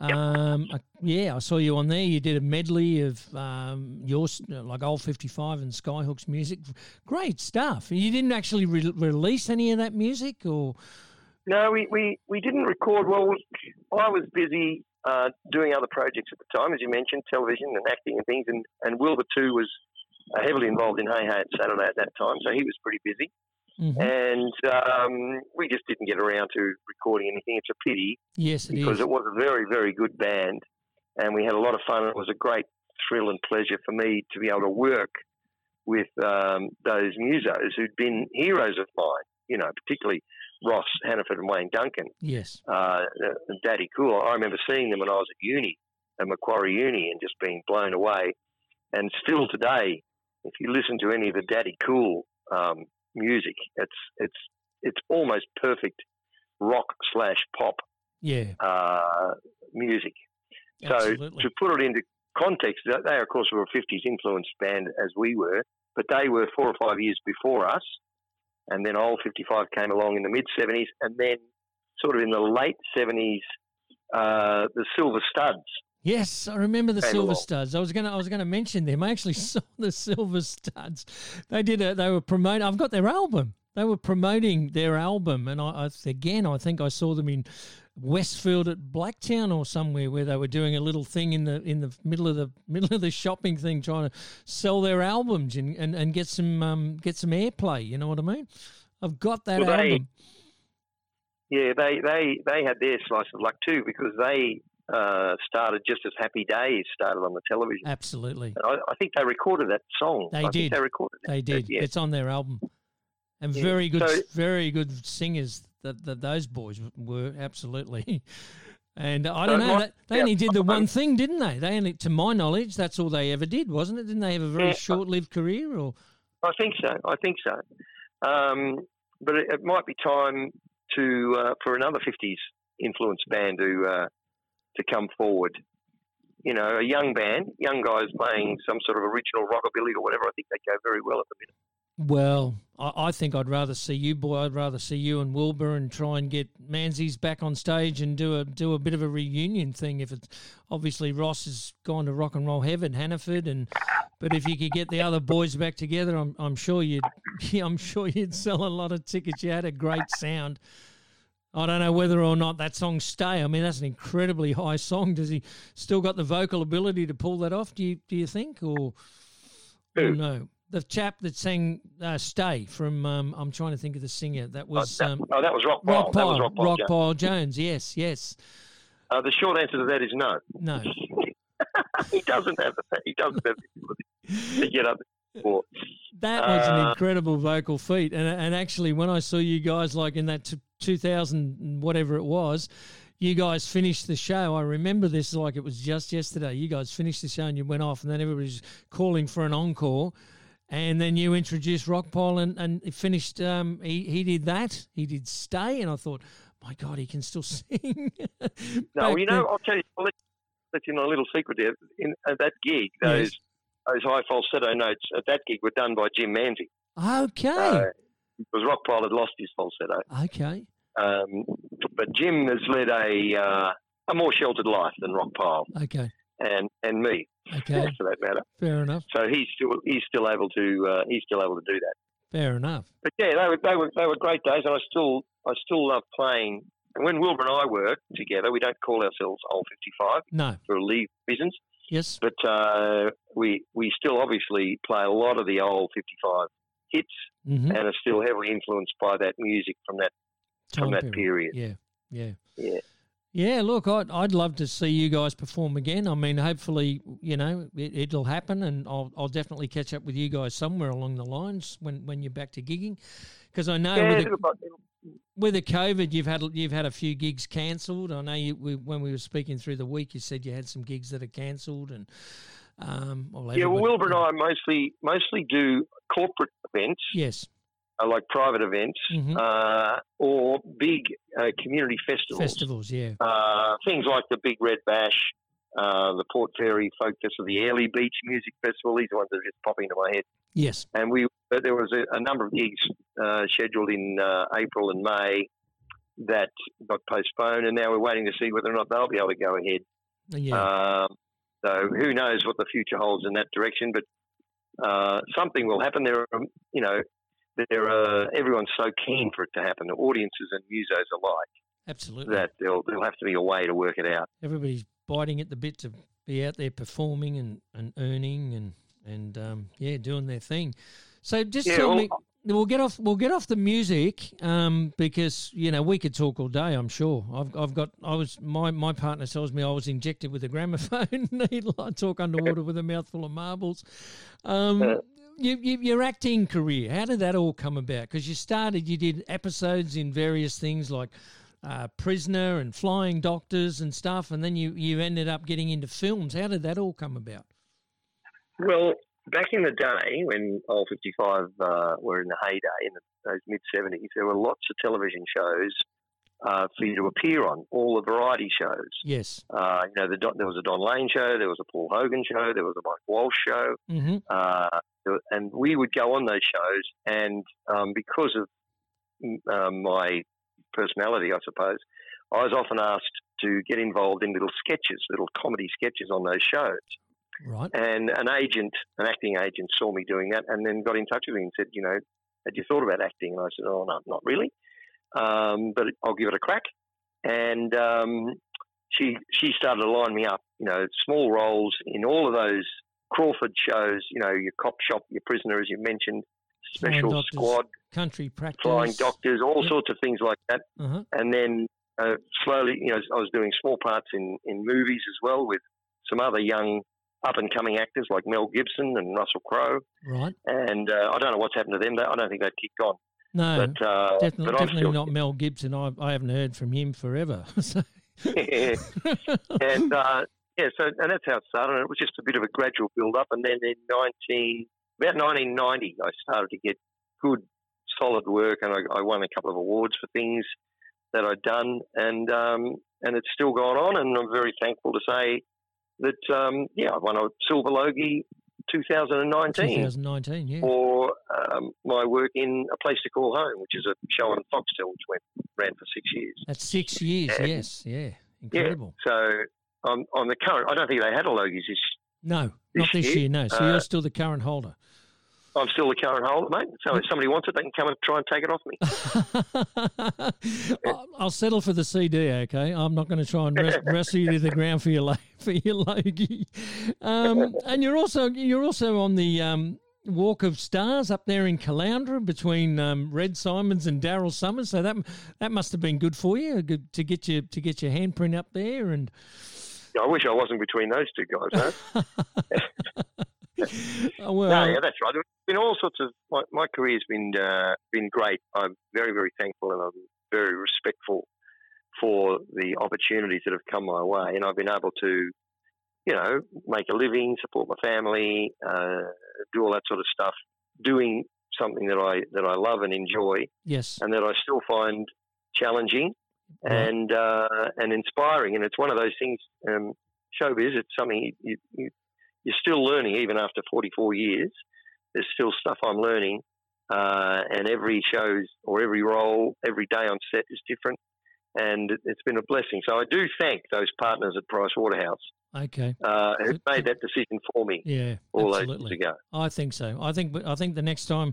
Um, I, yeah, I saw you on there. You did a medley of um, yours, like old 55 and Skyhook's music. Great stuff. You didn't actually re- release any of that music, or No, we, we, we didn't record. Well, I was busy uh, doing other projects at the time, as you mentioned, television and acting and things. And, and Wilbur, too, was heavily involved in Hey Hey It's Saturday at that time, so he was pretty busy. Mhm. And um, we just didn't get around to recording anything. It's a pity yes, it because is. it was a very, very good band, and we had a lot of fun. It was a great thrill and pleasure for me to be able to work with um, those musos who'd been heroes of mine. You know, particularly Ross Hannaford and Wayne Duncan, Yes, uh, Daddy Cool. I remember seeing them when I was at uni, at Macquarie Uni, and just being blown away. And still today, if you listen to any of the Daddy Cool um, music, it's it's it's almost perfect rock slash pop yeah, uh, music. So to put it into context, they of course were a 50s influenced band as we were, but they were four or five years before us. And then old 55 came along in the mid 70s, and then sort of in the late 70s, uh, the Silver Studs. Yes, I remember the Silver along. Studs. I was gonna I was gonna mention them. I actually *laughs* saw the Silver Studs. They did a they were promoting. I've got their album. They were promoting their album, and I, I again I think I saw them in Westfield at Blacktown or somewhere where they were doing a little thing in the in the middle of the middle of the shopping thing, trying to sell their albums and, and, and get some um, get some airplay. You know what I mean? I've got that Well, they- album. Yeah, they, they, they had their slice of luck too because they uh, started just as Happy Days started on the television. Absolutely, I, I think they recorded that song. They I did. They recorded it. they did. Yeah. It's on their album, and Yeah. very good, So- very good singers that, that those boys were absolutely. *laughs* And I don't So know. my- They, yeah, only did the *laughs* one thing, didn't they? They only, to my knowledge, that's all they ever did, wasn't it? Didn't they have a very short-lived career? Or I think so. I think so. Um, but it, it might be time to uh, for another '50s influence band to uh, to come forward. You know, a young band, young guys playing some sort of original rockabilly or whatever. I think they go very well at the minute. Well, I, I think I'd rather see you, boy. I'd rather see you and Wilbur and try and get Manzies back on stage and do a do a bit of a reunion thing. If it's obviously Ross has gone to rock and roll heaven, Hannaford, and but if you could get the other boys back together, I'm I'm sure you'd *laughs* I'm sure you'd sell a lot of tickets. You had a great sound. I don't know whether or not that song stay. I mean, that's an incredibly high song. Does he still got the vocal ability to pull that off? Do you do you think or? Oh Who? no, the chap that sang uh, "Stay" from um, I'm trying to think of the singer. That was that, um, oh, that was Rock Pile. Rock That was Pile. Rock Pile. Rock Jones. Pile Jones. Yes, yes. Uh, the short answer to that is no. No, *laughs* he doesn't have the, he doesn't have the ability to get up. Before. that was an Uh, incredible vocal feat. And and actually, when I saw you guys like in that t- 2000 whatever it was. You guys finished the show. I remember this like it was just yesterday. You guys finished the show and you went off, and then everybody's calling for an encore. And then you introduced Rockpile and, and finished. Um, he, he did that. He did Stay. And I thought, my God, he can still *laughs* sing. No, you know, then. I'll tell you, I'll let, you know a little secret there. In at that gig, those Yes. those high falsetto notes at that gig were done by Jim Manzie. Okay. Uh, because Rockpile had lost his falsetto. okay. Um, but Jim has led a uh, a more sheltered life than Rockpile Okay. and and me, Okay. *laughs* for that matter. Fair enough. So he's still he's still able to uh, he's still able to do that. Fair enough. But yeah, they were they were they were great days, and I still I still love playing. And when Wilbur and I work together, we don't call ourselves Old Fifty Five No. for leave reasons. Yes. but uh, we we still obviously play a lot of the old 55 hits Mm-hmm. and are still heavily influenced by that music from that from that period. Yeah. Yeah. Yeah. Yeah, look, I'd, I'd love to see you guys perform again. I mean, hopefully, you know, it, it'll happen, and I'll, I'll definitely catch up with you guys somewhere along the lines when, when you're back to gigging, because I know Yeah, with, the, with the COVID, you've had you've had a few gigs cancelled. I know you we, when we were speaking through the week, you said you had some gigs that are cancelled, and um, well, yeah. Well, Wilbur and I mostly mostly do corporate events, yes, uh, like private events, Mhm. uh, or big uh, community festivals. festivals, yeah, Uh, things like the Big Red Bash uh, the Port Fairy Folk Festival, the Airlie Beach Music Festival. These are ones that are just popping into my head. Yes. And we there was a, a number of gigs uh, scheduled in uh, April and May that got postponed, and now we're waiting to see whether or not they'll be able to go ahead. Yeah. Um, so who knows what the future holds in that direction, but uh, something will happen. There are, you know, there are, everyone's so keen for it to happen, the audiences and musos alike. Absolutely. That there'll, there'll have to be a way to work it out. Everybody's biting at the bit to be out there performing and, and earning and, and um, yeah, doing their thing. So just Yeah, tell well, me, we'll get off. We'll get off the music um, because you know we could talk all day. I'm sure. I've, I've got. I was my my partner tells me I was injected with a gramophone *laughs* needle. I talk underwater with a mouthful of marbles. Um, Uh. you, you, your acting career. How did that all come about? Because you started. You did episodes in various things like. Uh, prisoner and flying doctors and stuff, and then you, you ended up getting into films. How did that all come about? Well, back in the day when Old 55 uh, were in the heyday in the, those mid 70s, there were lots of television shows uh, for you to appear on, all the variety shows. Yes. Uh, you know, the, there was a Don Lane show, there was a Paul Hogan show, there was a Mike Walsh show, Mm-hmm. uh, and we would go on those shows. And um, because of um, my personality, I suppose, I was often asked to get involved in little sketches, little comedy sketches on those shows. Right. And an agent, an acting agent, saw me doing that and then got in touch with me and said, you know, had you thought about acting? And I said, oh, no, not really. Um, but I'll give it a crack. And um, she she started to line me up, you know, small roles in all of those Crawford shows, you know, your cop shop, your prisoner, as you mentioned, special Doctors, squad, Country practice. flying doctors, all Yep. sorts of things like that. Uh-huh. And then uh, slowly, you know, I was doing small parts in, in movies as well with some other young up and coming actors like Mel Gibson and Russell Crowe. Right. And uh, I don't know what's happened to them. I don't think they've kicked on. No, But, uh, definitely, but definitely still, not Mel Gibson. I, I haven't heard from him forever. *laughs* so, and uh, yeah, so and that's how it started. It was just a bit of a gradual build up, and then in nineteen about nineteen ninety, I started to get good, solid work, and I, I won a couple of awards for things that I'd done, and um, and it's still gone on, and I'm very thankful to say that um, yeah, I won a silver Logie 2019 2019, yeah. for um, my work in A Place to Call Home, which is a show on Foxtel, which went ran for six years. That's six years, Yeah. yes, yeah. Incredible. So I'm on the current. I don't think they had a Logies. This, No, This not this year, year, no. So uh, you're still the current holder. I'm still the current holder, mate. So if somebody wants it, they can come and try and take it off me. I'll- *laughs* I'll settle for the CD, okay? I'm not going to try and wrest- wrestle *laughs* you to the ground for your *laughs* for your Logie. Um, and you're also you're also on the um, Walk of Stars up there in Caloundra between um, Red Symons and Daryl Somers. So that that must have been good for you good to get you to get your handprint up there. And I wish I wasn't between those two guys. Huh? *laughs* oh, well, no, yeah, that's right. There's been all sorts of. My, my career's been uh, been great. I'm very very thankful and I'm very respectful for the opportunities that have come my way, and I've been able to, you know, make a living, support my family, uh, do all that sort of stuff, doing something that I that I love and enjoy, yes, and that I still find challenging and uh, and inspiring. And it's one of those things. Um, showbiz. It's something you, you, you're still learning even after 44 years. There's still stuff I'm learning, uh, and every show's or every role, every day on set is different. And it- it's been a blessing. So I do thank those partners at Price Waterhouse okay, uh, who made that decision for me yeah, all those absolutely. years ago. I think so. I think I think the next time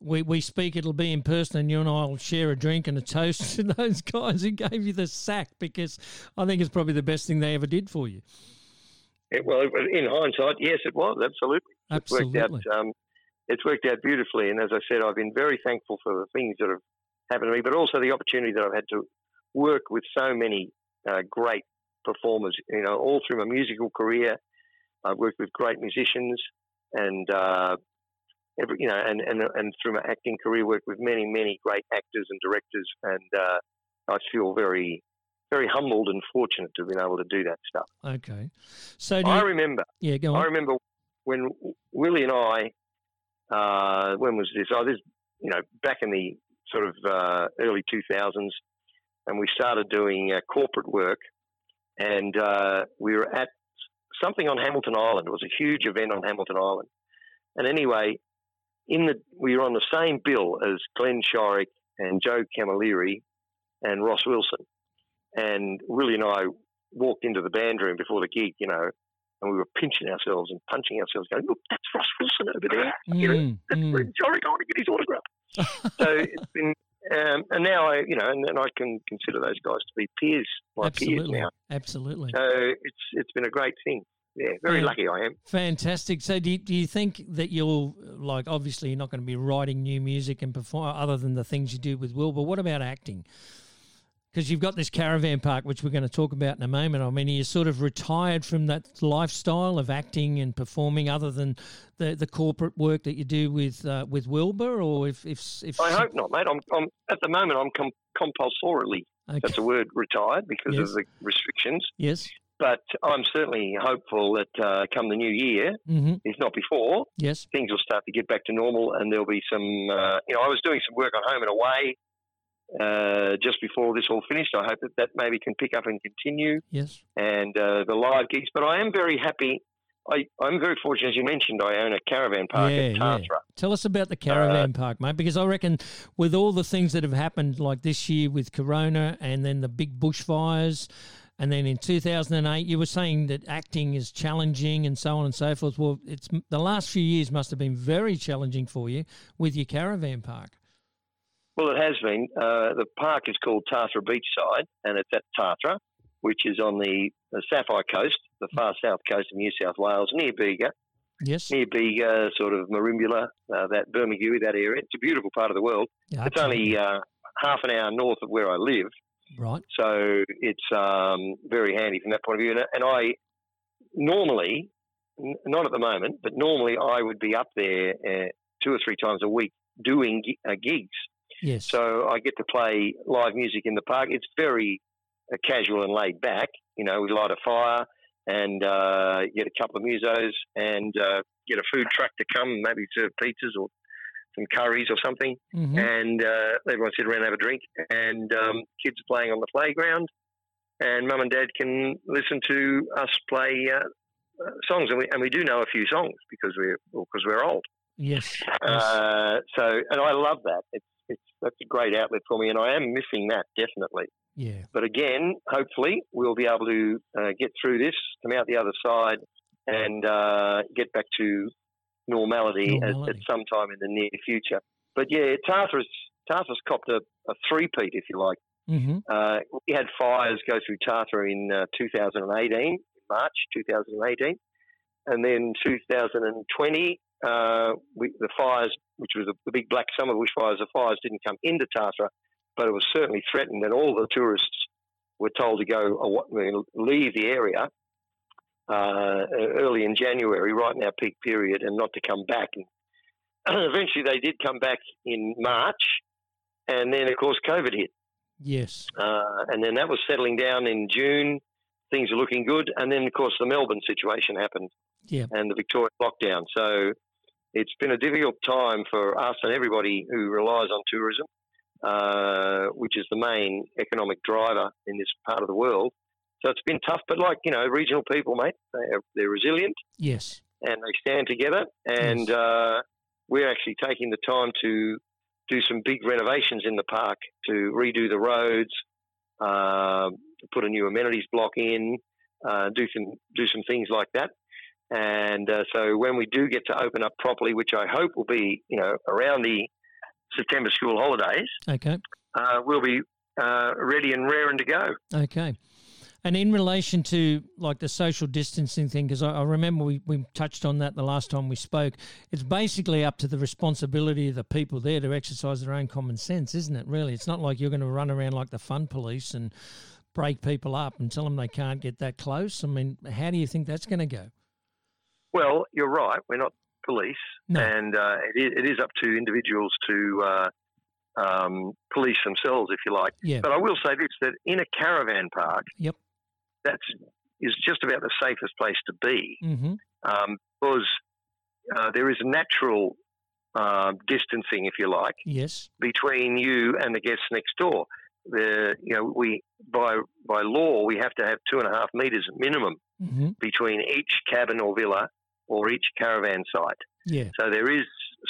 we, we speak, it'll be in person, and you and I will share a drink and a toast *laughs* to those guys who gave you the sack because I think it's probably the best thing they ever did for you. It, well, in hindsight, yes, it was absolutely. Absolutely. It's worked out. Um, it's worked out beautifully, and as I said, I've been very thankful for the things that have happened to me, but also the opportunity that I've had to work with so many uh, great performers. You know, all through my musical career, I've worked with great musicians, and uh, every you know, and, and and through my acting career, worked with many many great actors and directors, and uh, I feel very very humbled and fortunate to have been able to do that stuff. Okay. So do I you, remember. yeah, go on. I remember when Willie and I, uh, when was this? Oh, this, you know, back in the sort of uh, early 2000s, and we started doing uh, corporate work, and uh, we were at something on Hamilton Island. It was a huge event on Hamilton Island. And anyway, in the we were on the same bill as Glenn Shorrock and Joe Camilleri and Ross Wilson. And Willie and I walked into the band room before the gig, you know, and we were pinching ourselves and punching ourselves, going, "Look, that's Ross Wilson over there. *laughs* Mm, you know, that's mm. Shorrock. I to get his autograph." *laughs* so it's been um, and now I, you know, and, and, I can consider those guys to be peers, my Absolutely. peers now. Absolutely. So it's it's been a great thing. Yeah, very yeah. lucky I am. Fantastic. So do you, do you think that you'll like obviously you're not going to be writing new music and perform other than the things you do with Will, but what about acting? Because you've got this caravan park, which we're going to talk about in a moment. I mean, you're sort of retired from that lifestyle of acting and performing, other than the, the corporate work that you do with uh, with Wilbur, or if if, if I hope not, mate. I'm, I'm at the moment I'm com- compulsorily okay. that's a word retired because yes. of the restrictions. Yes. But I'm certainly hopeful that uh, come the new year, mm-hmm. if not before, yes, things will start to get back to normal, and there'll be some. Uh, you know, I was doing some work on home and away uh, just before this all finished. I hope that that maybe can pick up and continue. Yes. And uh, the live gigs. But I am very happy. I, I'm very fortunate, as you mentioned, I own a caravan park yeah, at. Yeah. Tell us about the caravan uh, park, mate, because I reckon with all the things that have happened, like this year with Corona and then the big bushfires, and then in 2008, you were saying that acting is challenging and so on and so forth. Well, it's the last few years must have been very challenging for you with your caravan park. Well, it has been. Uh, the park is called Tathra Beachside, and it's at Tathra, which is on the, the Sapphire Coast, the far south coast of New South Wales, near Bega. Yes. Near Bega, sort of Merimbula, uh, that Bermagui, that area. It's a beautiful part of the world. Yeah, it's only uh, half an hour north of where I live. Right. So it's um, very handy from that point of view. And, and I normally, n- not at the moment, but normally I would be up there uh, two or three times a week doing uh, gigs. Yes. So I get to play live music in the park. It's very uh, casual and laid back. You know, we light a fire and uh, get a couple of musos and uh, get a food truck to come, maybe serve pizzas or some curries or something, mm-hmm. and uh, everyone sit around and have a drink, and um, kids are playing on the playground, and mum and dad can listen to us play uh, uh, songs, and we and we do know a few songs because we're because we're old. Yes. Uh, so, and I love that. It's it's that's a great outlet for me, and I am missing that definitely. Yeah. But again, hopefully, we'll be able to uh, get through this, come out the other side, and uh, get back to normality, normality. At, at, some time in the near future. But yeah, Tathra's Tathra's copped a, a three-peat, if you like. Mm-hmm. Uh, we had fires go through Tathra in uh, 2018, March 2018, and then 2020 uh, we, the fires, which was the, the, big black summer bushfires, the fires didn't come into Tathra, but it was certainly threatened, and all the tourists were told to go leave the area uh, early in January, right in our peak period, and not to come back. And *clears throat* eventually, they did come back in March, and then of course COVID hit. Yes, uh, and then that was settling down in June. Things are looking good, and then of course the Melbourne situation happened. Yeah. and the Victoria lockdown. So it's been a difficult time for us and everybody who relies on tourism, uh, which is the main economic driver in this part of the world. So it's been tough, but like you know, regional people, mate, they're, they're resilient. Yes, and they stand together. And yes. uh, we're actually taking the time to do some big renovations in the park to redo the roads, uh, put a new amenities block in, uh, do some do some things like that. And uh, so when we do get to open up properly, which I hope will be, you know, around the September school holidays, okay, uh, we'll be uh, ready and raring to go. Okay. And in relation to like the social distancing thing, because I, I, remember we, we touched on that the last time we spoke, it's basically up to the responsibility of the people there to exercise their own common sense, isn't it? Really, it's not like you're going to run around like the fun police and break people up and tell them they can't get that close. I mean, how do you think that's going to go? Well, you're right. We're not police, no. and uh, it, is, it is up to individuals to uh, um, police themselves, if you like. Yeah. But I will say this: that in a caravan park, yep, that's is just about the safest place to be mm-hmm. um, because uh, there is natural uh, distancing, if you like, yes, between you and the guests next door. The you know we by by law we have to have two and a half meters minimum hmm between each cabin or villa or each caravan site. Yeah. So there is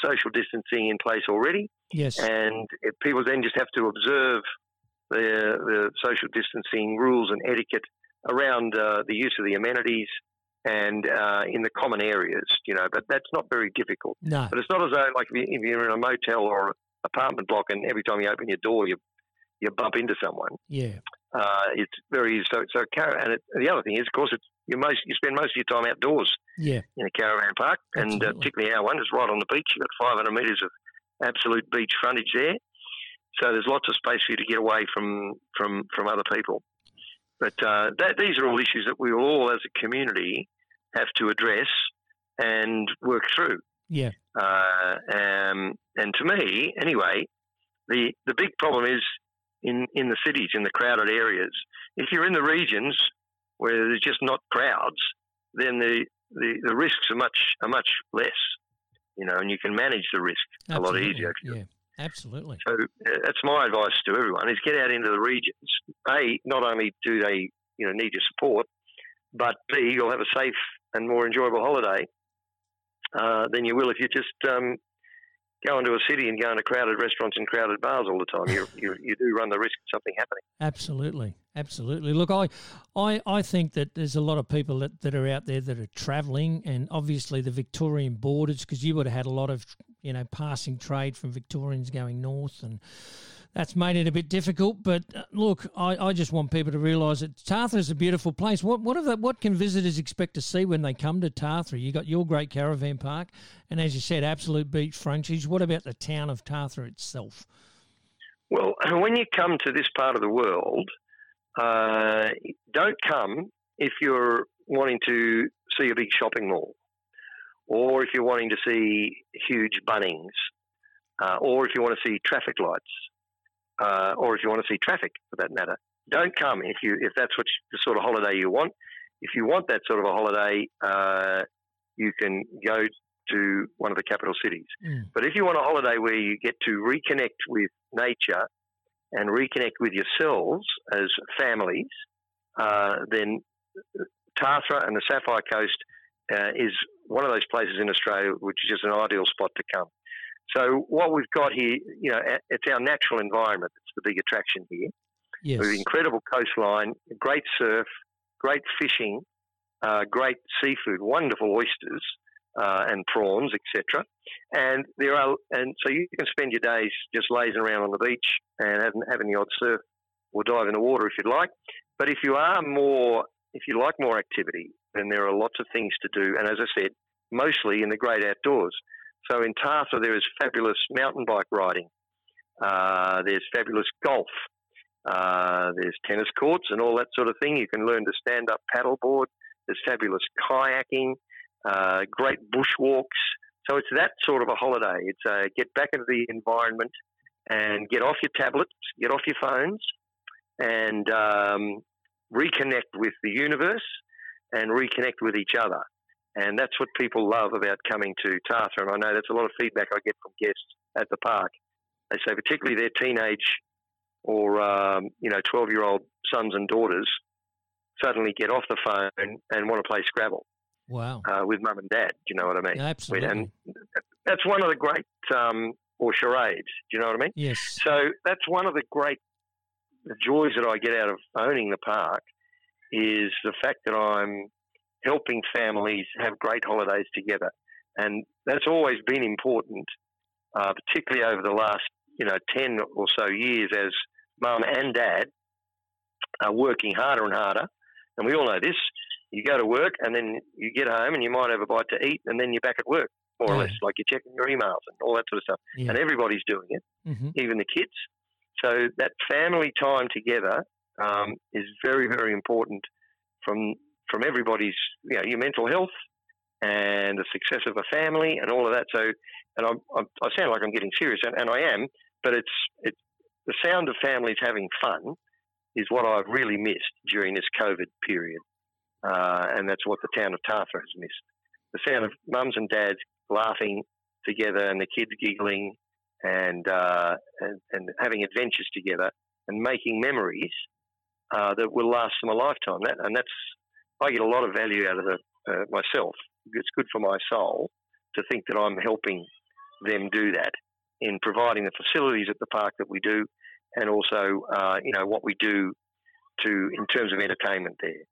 social distancing in place already, Yes. and if people then just have to observe the, the social distancing rules and etiquette around uh, the use of the amenities and uh, in the common areas, you know. But that's not very difficult. no. But it's not as though like if you- if you're in a motel or apartment block and every time you open your door you you bump into someone. Yeah. Uh, it's very so so. And it, the other thing is, of course, it's you most you spend most of your time outdoors Yeah. in a caravan park, and uh, particularly our one is right on the beach. You've got 500 metres of absolute beach frontage there, so there's lots of space for you to get away from from from other people. But uh, that, these are all issues that we all, as a community, have to address and work through. Yeah. Uh, um, and to me, anyway, the the big problem is in in the cities, in the crowded areas. If you're in the regions where there's just not crowds, then the, the, the risks are much are much less, you know, and you can manage the risk a lot easier. Yeah. Absolutely. So uh, that's my advice to everyone: is get out into the regions. A, not only do they you know need your support, but B, you'll have a safe and more enjoyable holiday uh, than you will if you just um, go into a city and go into crowded restaurants and crowded bars all the time. You, you, you do run the risk of something happening. Absolutely, absolutely. Look, I, I, I think that there's a lot of people that, that are out there that are travelling, and obviously the Victorian borders, because you would have had a lot of, you know, passing trade from Victorians going north, and that's made it a bit difficult. But uh, look, I, I just want people to realise that Tathra is a beautiful place. What what, the, what can visitors expect to see when they come to Tathra? You got your great caravan park, and as you said, absolute beach frontage. What about the town of Tathra itself? Well, *clears throat* when you come to this part of the world, uh, don't come if you're wanting to see a big shopping mall, or if you're wanting to see huge Bunnings, uh, or if you want to see traffic lights, uh, or if you want to see traffic for that matter. Don't come if you if that's what you, the sort of holiday you want. If you want that sort of a holiday, uh, you can go to one of the capital cities. Mm. But if you want a holiday where you get to reconnect with nature and reconnect with yourselves as families, uh, then Tathra and the Sapphire Coast uh, is one of those places in Australia which is just an ideal spot to come. So what we've got here, you know, it's our natural environment It's the big attraction here. Yes. With incredible coastline, great surf, great fishing, uh, great seafood, wonderful oysters uh, and prawns, etc. And there are, and so you can spend your days just lazing around on the beach and having, having the odd surf or dive in the water if you'd like. But if you are more, if you like more activity, then there are lots of things to do. And as I said, mostly in the great outdoors. So in Tathra, there is fabulous mountain bike riding. Uh, there's fabulous golf. Uh, there's tennis courts and all that sort of thing. You can learn to stand up paddleboard. There's fabulous kayaking, uh, great bushwalks. So it's that sort of a holiday. It's a get back into the environment and get off your tablets, get off your phones, and um, reconnect with the universe and reconnect with each other. And that's what people love about coming to Tathra. And I know that's a lot of feedback I get from guests at the park. They say, particularly their teenage or um, you know, twelve-year-old sons and daughters suddenly get off the phone and want to play Scrabble Wow. uh, with mum and dad. Do you know what I mean? Absolutely. And that's one of the great, um, or charades. Do you know what I mean? yes. So that's one of the great the joys that I get out of owning the park is the fact that I'm helping families have great holidays together, and that's always been important, uh, particularly over the last you know ten or so years as mum and dad are working harder and harder, and we all know this. You go to work and then you get home and you might have a bite to eat, and then you're back at work more or less, like you're checking your emails and all that sort of stuff. Yeah. And everybody's doing it hmm even the kids. So that family time together um, is very, very important from from everybody's you know your mental health and the success of a family and all of that. So, and I'm, I'm, I sound like I'm getting serious, and, and I am, but it's it's the sound of families having fun is what I've really missed during this COVID period, uh, and that's what the town of Tathra has missed. The sound of mums and dads laughing together and the kids giggling and, uh, and and having adventures together and making memories uh, that will last them a lifetime. That and that's I get a lot of value out of it uh, myself. It's good for my soul to think that I'm helping them do that in providing the facilities at the park that we do, and also uh, you know what we do to in terms of entertainment there.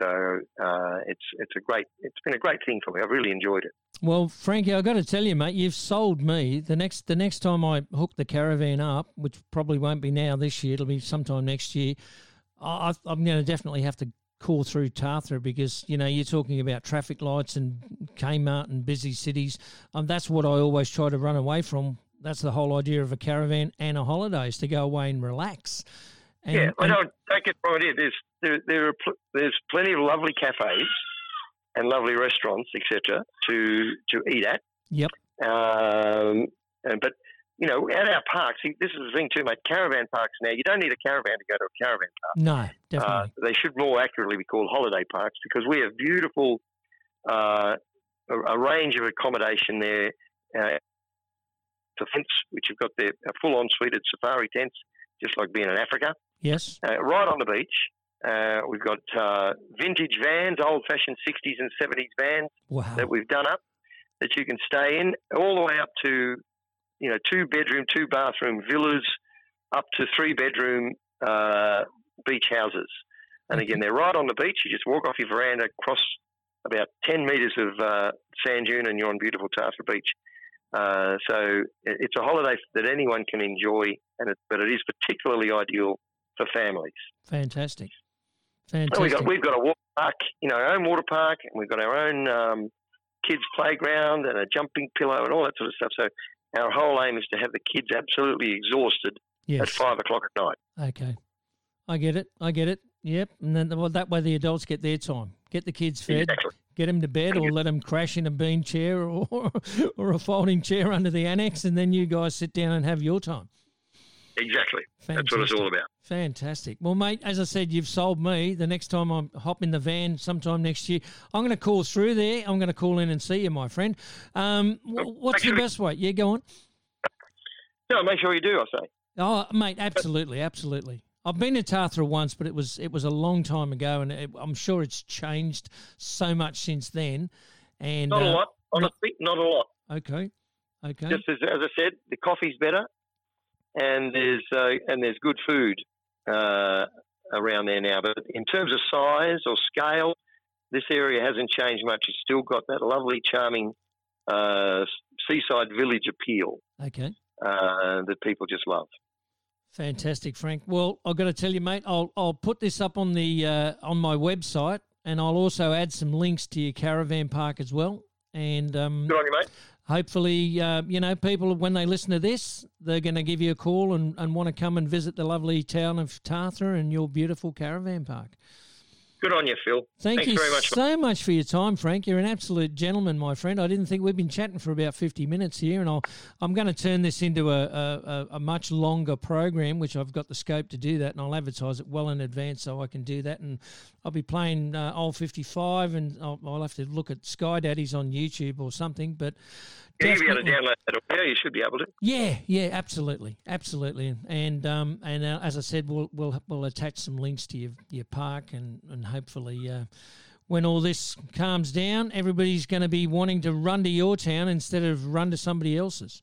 So uh, it's it's a great it's been a great thing for me. I've really enjoyed it. Well, Frankie, I've got to tell you, mate, you've sold me. The next the next time I hook the caravan up, which probably won't be now this year, it'll be sometime next year. I, I'm going to definitely have to call through Tathra because you know you're talking about traffic lights and Kmart and busy cities. Um, that's what I always try to run away from. That's the whole idea of a caravan and a holiday is to go away and relax. And, yeah, I don't take it right here. There's there, there are pl- there's plenty of lovely cafes and lovely restaurants, etc., to to eat at. Yep. Um, and, but you know, at our parks, this is the thing too, mate. Caravan parks now, you don't need a caravan to go to a caravan park. No, definitely. Uh, they should more accurately be called holiday parks because we have beautiful, uh, a, a, range of accommodation there. Uh, the fence, which have got their full on suited safari tents, just like being in Africa. Yes. Uh, right on the beach. Uh, we've got uh, vintage vans, old fashioned 60s and 70s vans wow. that we've done up that you can stay in, all the way up to you know, two bedroom, two bathroom villas up to three bedroom uh, beach houses. And again, they're right on the beach. You just walk off your veranda, cross about 10 metres of uh, sand dune, and you're on beautiful Tathra Beach. Uh, so it's a holiday that anyone can enjoy, and it, but it is particularly ideal for families. Fantastic. Fantastic. we've, got, we've got a water park, you know, our own water park, and we've got our own um, kids' playground and a jumping pillow and all that sort of stuff. So our whole aim is to have the kids absolutely exhausted yes. at five o'clock at night. Okay, I get it. I get it. Yep, and then well, that way the adults get their time. Get the kids fed. Exactly. Get them to bed, or let them crash in a bean chair or *laughs* or a folding chair under the annex, and then you guys sit down and have your time. Exactly. Fantastic. That's what it's all about. Fantastic. Well, mate, as I said, you've sold me. The next time I hop in the van sometime next year, I'm going to call through there. I'm going to call in and see you, my friend. Um, what's the best way? Yeah, go on. No, make sure you do, I say. Oh, mate, absolutely, absolutely. I've been to Tathra once, but it was it was a long time ago, and it, I'm sure it's changed so much since then. And not a uh, lot, honestly, not, not a lot. Okay, okay. Just as, as I said, the coffee's better and there's uh, and there's good food uh, around there now. But in terms of size or scale, this area hasn't changed much. It's still got that lovely, charming uh, seaside village appeal. Okay. Uh, that people just love. Fantastic, Frank. Well, I've got to tell you, mate. I'll I'll put this up on the uh, on my website, and I'll also add some links to your caravan park as well. And um, good on you, mate hopefully, uh, you know, people, when they listen to this, they're going to give you a call and, and want to come and visit the lovely town of Tathra and your beautiful caravan park. Good on you, Phil. Thank Thanks you very much. so much for your time, Frank. You're an absolute gentleman, my friend. I didn't think we've been chatting for about 50 minutes here, and I'll, I'm going to turn this into a, a, a, much longer program, which I've got the scope to do that, and I'll advertise it well in advance so I can do that. And I'll be playing uh, Old 55, and I'll, I'll have to look at Sky Daddies on YouTube or something. But yeah, you'll be able to download that. Yeah, you should be able to. Yeah, yeah, absolutely, absolutely. And um, and uh, as I said, we'll we'll we'll attach some links to your your park, and and hopefully. Uh, when all this calms down, everybody's going to be wanting to run to your town instead of run to somebody else's.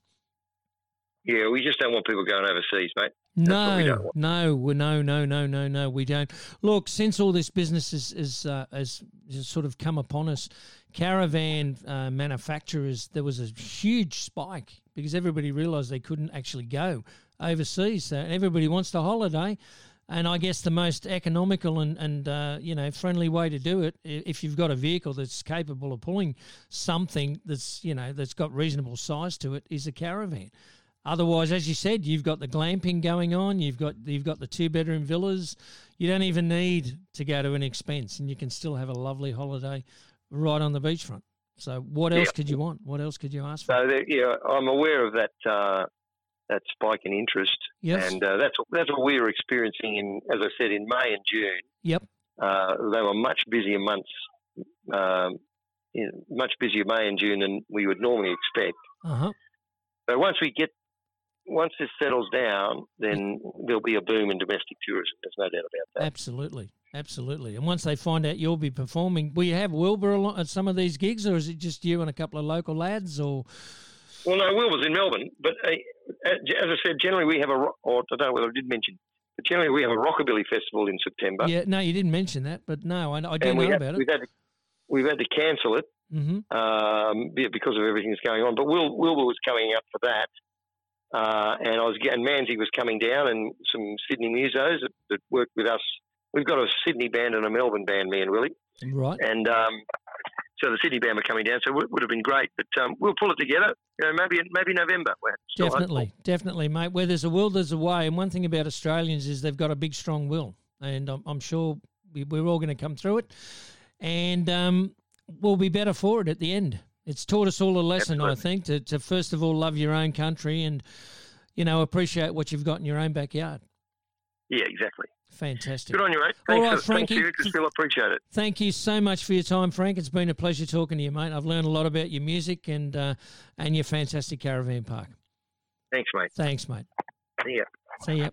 Yeah, we just don't want people going overseas, mate. no, no, no, no, no, no, no. We don't. Look, since all this business is, is uh, has, has sort of come upon us, caravan uh, manufacturers, there was a huge spike because everybody realised they couldn't actually go overseas. So everybody wants to holiday. And I guess the most economical and, and uh, you know friendly way to do it, if you've got a vehicle that's capable of pulling something that's you know that's got reasonable size to it, is a caravan. Otherwise, as you said, you've got the glamping going on. You've got you've got the two bedroom villas. You don't even need to go to an expense, and you can still have a lovely holiday right on the beachfront. So, what else yeah. could you want? What else could you ask for? So, yeah, I'm aware of that uh, that spike in interest, yes. and uh, that's that's what we were experiencing in, as I said, in May and June. Yep, uh, they were much busier months, um, much busier May and June than we would normally expect. Uh huh. But once we get once this settles down, then there'll be a boom in domestic tourism. There's no doubt about that. Absolutely, absolutely. And once they find out you'll be performing, will you have Wilbur at some of these gigs, or is it just you and a couple of local lads? Or well, no, Wilbur's in Melbourne, but uh, as I said, generally we have a, or I don't know whether I did mention, but generally we have a rockabilly festival in September. Yeah, no, you didn't mention that, but no, I, I do know had, about it. We've had to, we've had to cancel it mm-hmm. um, because of everything that's going on. But Wil, Wilbur was coming up for that. Uh, and I was getting Manzie was coming down, and some Sydney musos that, that worked with us. We've got a Sydney band and a Melbourne band, me and Willie. Right. And um, so the Sydney band were coming down, so it would have been great. But um, we'll pull it together. You know, maybe maybe November. Definitely, hopeful. definitely, mate. Where there's a will, there's a way. And one thing about Australians is they've got a big, strong will, and I'm, I'm sure we're all going to come through it, and um, we'll be better for it at the end. It's taught us all a lesson, Absolutely. I think, to, to first of all love your own country and, you know, appreciate what you've got in your own backyard. Yeah, exactly. Fantastic. Good on you, mate. Thanks all right, for, Frankie. Thank you, Still appreciate it. Thank you so much for your time, Frank. It's been a pleasure talking to you, mate. I've learned a lot about your music and uh, and your fantastic caravan park. Thanks, mate. Thanks, mate. See ya. See ya.